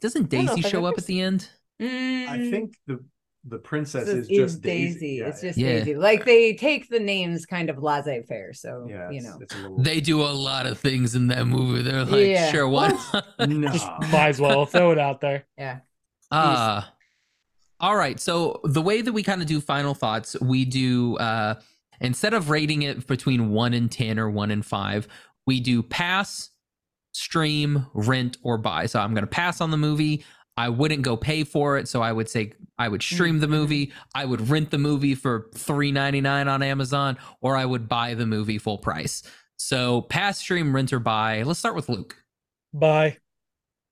Doesn't don't know Daisy show up at the end? I Mm, think the the princess so is just Daisy. Daisy. Yeah, it's just Yeah. Daisy. Like they take the names kind of laissez faire. So yeah, you know. it's a little They do a lot of things in that movie. They're like, Yeah. sure, why not? no. Just might as well throw it out there. Yeah. Uh all right. So the way that we kind of do final thoughts, we do uh instead of rating it between 1 and 10 or 1 and 5, we do pass, stream, rent or buy. So I'm going to pass on the movie. I wouldn't go pay for it, so I would say I would stream the movie, I would rent the movie for 3.99 on Amazon or I would buy the movie full price. So pass, stream, rent or buy. Let's start with Luke. Buy.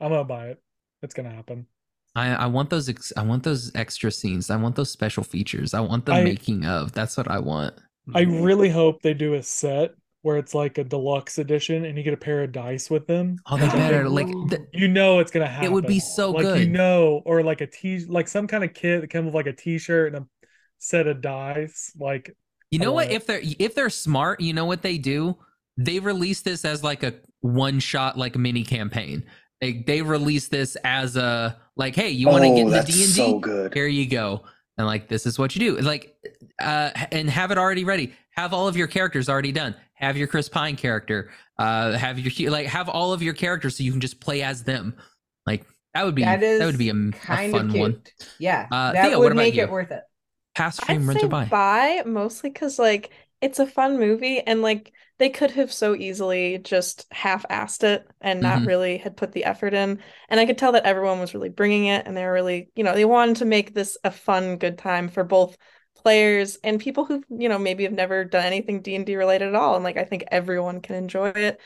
I'm gonna buy it. It's gonna happen. I, I want those ex- I want those extra scenes. I want those special features. I want the I- making of. That's what I want. I Mm-hmm. really hope they do a set where it's like a deluxe edition and you get a pair of dice with them. Oh, they better like th- You know it's gonna happen. It would be so like, You know, or like a t like some kind of kit that comes with like a t-shirt and a set of dice. Like you know what? want it. If they're if they're smart, you know what they do? They release this as like a one shot like mini campaign. They they release this as a like, hey, you want to oh, get into D and so D? good. Here you go. And like this is what you do. Like uh and have it already ready. Have all of your characters already done. Have your Chris Pine character. Uh have your like have all of your characters so you can just play as them. Like that would be That that, is would be a, a fun of cute. one. Yeah. Uh, that Thea, what would make you? it worth it. Pass I'd stream rent or buy. buy mostly because like it's a fun movie and like they could have so easily just half-assed it and not Mhm. really had put the effort in. And I could tell that everyone was really bringing it and they were really, you know, they wanted to make this a fun, good time for both players and people who, you know, maybe have never done anything D&D related at all. And like I think everyone can enjoy it.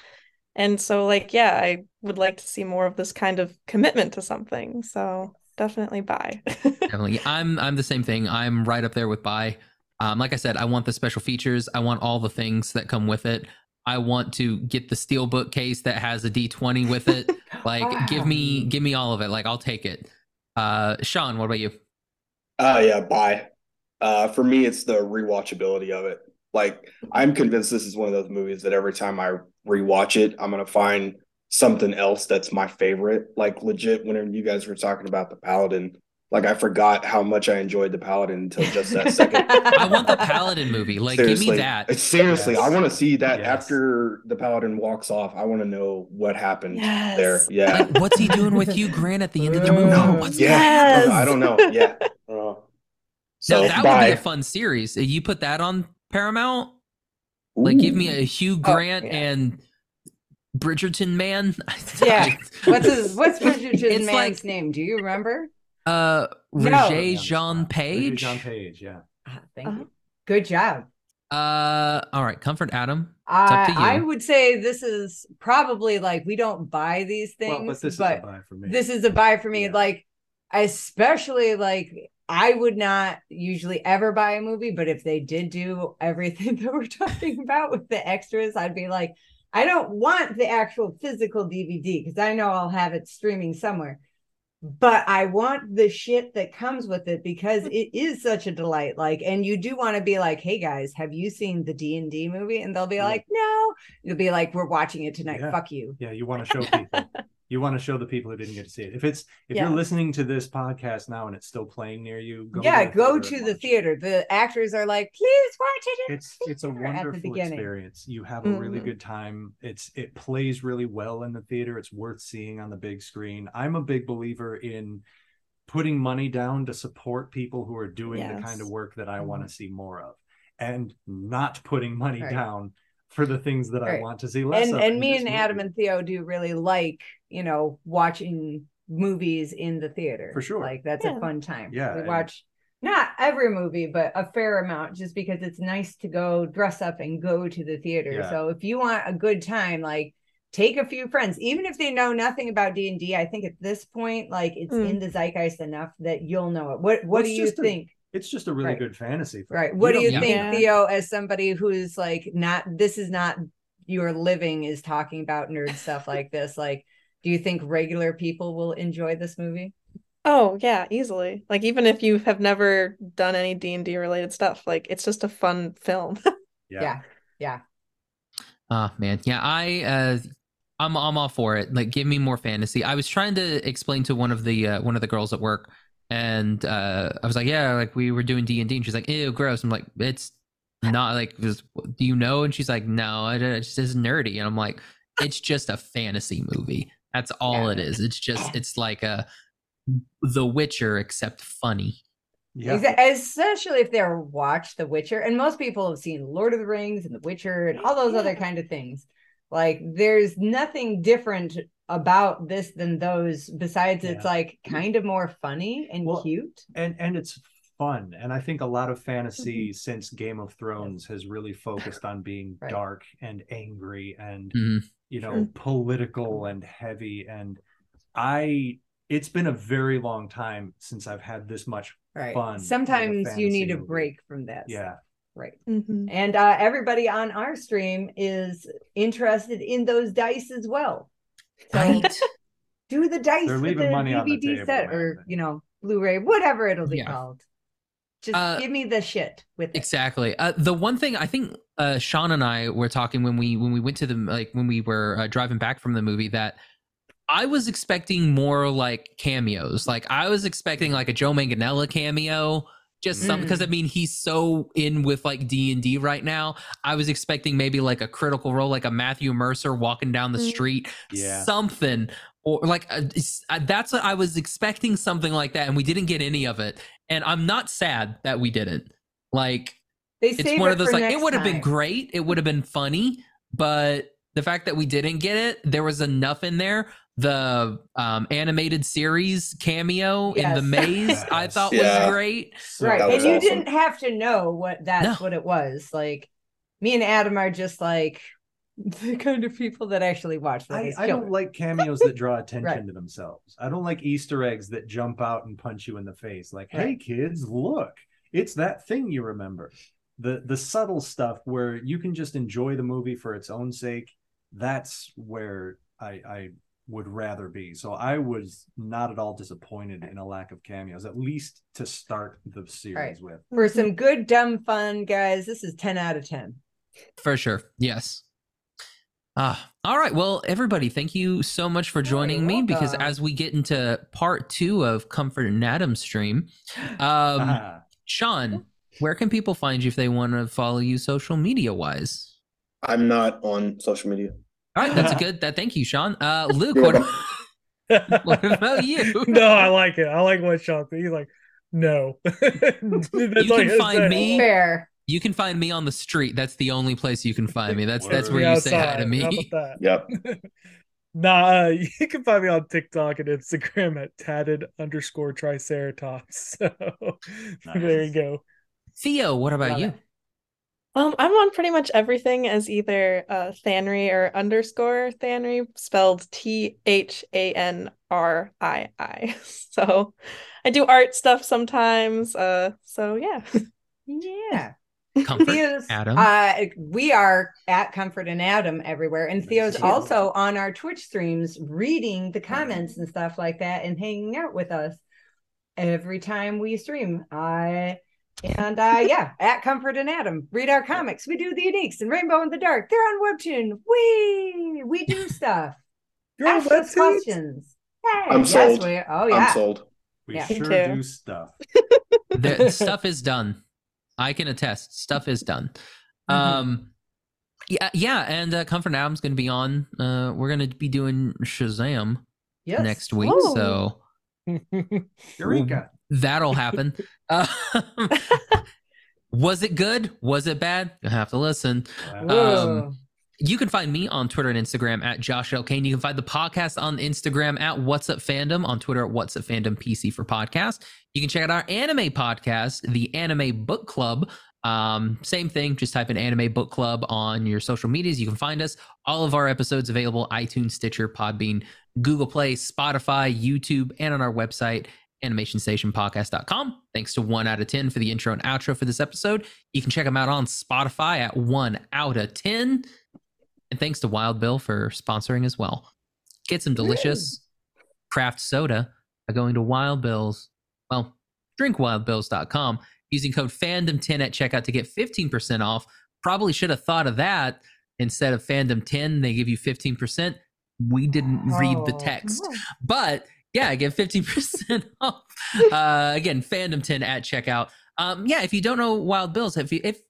And so like yeah, I would like to see more of this kind of commitment to something. So definitely buy. Definitely. I'm I'm the same thing. I'm right up there with buy. Um, like I said, I want the special features. I want all the things that come with it. I want to get the steelbook case that has a D20 with it. Like give me give me all of it. Like I'll take it. Uh Shon, what about you? Uh yeah, bye. Uh for me it's the rewatchability of it. Like I'm convinced this is one of those movies that every time I rewatch it, I'm gonna find something else that's my favorite. Like legit, whenever you guys were talking about the Paladin, like I forgot how much I enjoyed the Paladin until just that second. I want the Paladin movie. Like give me that. It's seriously, I want to see that Yes. after the Paladin walks off. I want to know what happened Yes. there. Yeah. Like what's he doing with Hugh Grant at the end of the movie? No, What's yeah. Yes. I don't know. Yeah. Uh, So so that would be a fun series. You put that on Paramount? Like give me a Hugh Oh, Grant yeah. and Bridgerton man. Yeah. What's his what's Bridgerton's It's man's like- name? Do you remember? Uh, No. Roger Yeah, Jean Page. John Page, yeah. Ah, thank Uh-huh. you. Good job. Uh, all right, comfort Adam. I, up to you. I would say this is probably like we don't buy these things, Well, but this but is a buy for me. this is a buy for me. Yeah. Like, especially like I would not usually ever buy a movie, but if they did do everything that we're talking about with the extras, I'd be like, I don't want the actual physical DVD because I know I'll have it streaming somewhere. But I want the shit that comes with it because it is such a delight. Like, and you do want to be like, "Hey guys, have you seen the D and D movie?" And they'll be Yeah. like, "No." You'll be like, "We're watching it tonight. Yeah. Fuck you." Yeah, you want to show people. you want to show the people who didn't get to see it. If it's if Yeah. you're listening to this podcast now and it's still playing near you, go yeah, to the go to the theater. The actors are like, "Please watch it." It's it's a theater at the wonderful experience. You have a really Mhm. good time. It's it plays really well in the theater. It's worth seeing on the big screen. I'm a big believer in putting money down to support people who are doing the kind of work that I want to see more of and not putting money Right. down for the things that I want to see less and of and me and movie. Adam and Theo do really like you know watching movies in the theater For sure. Like that's Yeah. a fun time. Yeah, we and- watch not every movie, but a fair amount, just because it's nice to go dress up and go to the theater. Yeah. So if you want a good time, like take a few friends, even if they know nothing about D and D. I think at this point, like it's Mm. in the zeitgeist enough that you'll know it. What What it's do you just a- think? It's just a really Right. good fantasy. film. Right. What do don't you need think, Yeah. Theo, as somebody who's like not this is not your living is talking about nerd stuff like this? Like, do you think regular people will enjoy this movie? Oh yeah, easily. Like even if you have never done any D&D related stuff, like it's just a fun film. Yeah. Yeah. Oh man, yeah, I uh I'm I'm all for it. Like give me more fantasy. I was trying to explain to one of the uh, one of the girls at work and uh I was like, "Yeah, like we were doing D&D." And she's like, "Ew, gross." I'm like, "It's not like this, do you know?" And she's like, "No, it it just nerdy." And I'm like, "It's just a fantasy movie. That's all Yeah. it is. It's just it's like a The Witcher except funny." Yeah. Especially if they're watched The Witcher, and most people have seen Lord of the Rings and The Witcher and all those other kind of things. Like, there's nothing different about this than those. Besides, it's like kind of more funny and Well, cute. and and it's fun and i think a lot of fantasy Mm-hmm. since game of thrones has really focused on being Right. dark and angry and Mhm. you know Sure. political and heavy and i it's been a very long time since i've had this much Right. fun Sometimes you fantasy need a movie. break from that. yeah stuff. Right. Mhm. And uh, everybody on our stream is interested in those dice as well. So Right? do the dice They're with leaving the money on the DVD table, set man. or you know Blu-ray, whatever it'll be Yeah. called. Just Uh, give me the shit with it. Exactly. Uh, the one thing I think uh, Shon and I were talking when we when we went to the like when we were uh, driving back from the movie that I was expecting more like cameos. Like I was expecting like a Joe Manganiello cameo, just some Mm. because I mean he's so in with like D and D right now. I was expecting maybe like a critical role, like a Matthew Mercer walking down the Mm. street, Yeah. something. Or like uh, uh, that's what I was expecting something like that, and we didn't get any of it. And I'm not sad that we didn't. Like They it's one it of those like it would have been great it would have been funny but the fact that we didn't get it there was enough in there the um animated series cameo in the Yes. maze i thought Yeah. was great right That and was you didn't have to know what that's No. what it was like me and adam are just like the kind of people that actually watch I, I don't like cameos that draw attention Right. to themselves. I don't like Easter eggs that jump out and punch you in the face. Like, hey kids, look, it's that thing you remember. The the subtle stuff where you can just enjoy the movie for its own sake. That's where I I would rather be. So I was not at all disappointed in a lack of cameos, at least to start the series Right. with. for some good dumb fun guys this is 10 out of 10 for sure yes ah all right well everybody thank you so much for joining you're me because as we get into part two of comfort and adam stream um Ah, shon where can people find you if they want to follow you social media wise I'm not on social media. all right that's a good that thank you shon uh luke what, what about you no, I like it. I like what Shon said. He's like, no. You all can he has to find me- fair You can find me on the street. That's the only place you can find me. That's that's where Yeah, you say hi to me. How about that? Yep. Nah, uh, you can find me on TikTok and Instagram at tatted underscore triceratops. So there you go. Theo, what about Love you? it. Um, I'm on pretty much everything as either uh Thanrii or underscore Thanrii, spelled T H A N R I I. So I do art stuff sometimes. Uh, so yeah. Yeah. Comfort, Theo's, Adam. Uh, we are at Comfort and Adam everywhere. And Theo's Cute. also on our Twitch streams reading the comments and stuff like that and hanging out with us every time we stream. I and uh yeah, at Comfort and Adam. Read our comics. We do the uniques and Rainbow in the Dark. They're on Webtoon. We we do stuff. You're Ask us Webtoons? questions. Hey, I'm yes, sold. we- oh I'm sold. We Yeah. Sure do stuff. the stuff is done. I can attest. Stuff is done. Mhm. Um, yeah, yeah, and uh, Comfort Adam's going to be on. Uh, we're going to be doing Shazam Yes. next week, so Eureka. that'll happen. Um, was it good? Was it bad? You have to listen. Wow. Um, You can find me on Twitter and Instagram at Josh L. Kane. You can find the podcast on Instagram at What's Up Fandom, on Twitter at What's Up Fandom PC for podcast. You can check out our anime podcast, the Anime Book Club. Um, same thing, just type in Anime Book Club on your social medias. You can find us. All of our episodes available iTunes, Stitcher, Podbean, Google Play, Spotify, YouTube, and on our website, animationstationpodcast.com. Thanks to one out of 10 for the intro and outro for this episode. You can check them out on Spotify at one out of 10. And thanks to Wild Bill for sponsoring as well. Get some delicious craft soda by going to Wild Bill's, well, drinkwildbills.com using code fandom10 at checkout to get 15% off. Probably should have thought of that instead of fandom10, they give you 15%. We didn't read the Oh, text. But yeah, get 15% off. Uh, again, fandom10 at checkout. Um, yeah, if you don't know Wild Bills, if you if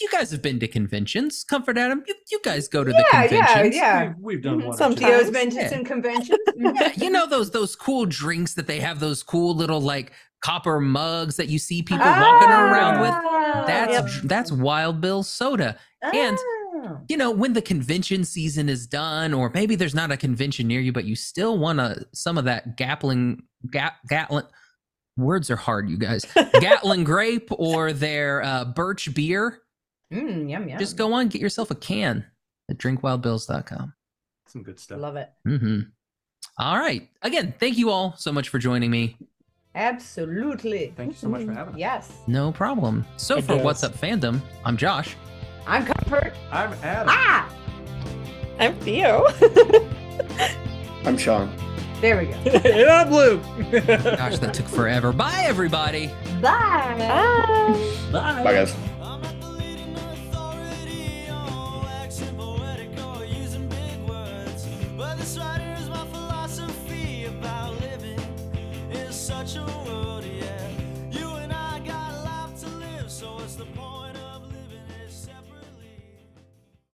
you guys have been to conventions, Comfort Adam, you, you guys go to the Yeah, yeah, conventions. yeah. We've, we've done Mhm. one. or Sometimes. two. Theo's been to some conventions. Yeah, you know those those cool drinks that they have those cool little like copper mugs that you see people walking around with. Ah. That's Yep. that's Wild Bill soda. and- Ah. You know, when the convention season is done, or maybe there's not a convention near you, but you still want to some of that Gatling Gat Gatlin. Words are hard, you guys. Gatlin grape or their uh, birch beer. Mm, yum yum. Just go on, get yourself a can at drinkwildbills.com. Some good stuff. Love it. Mm-hmm. All right. Again, thank you all so much for joining me. Absolutely. Thank you so much for having us. Yes. No problem. So I for What's. Up Fandom, I'm Josh. I'm comfort. I'm Adam. Ah, I'm Theo. I'm Shon. there we go. and I'm Luke. Gosh, that took forever. Bye, everybody. Bye. Bye. Bye. Bye, guys. Such a world,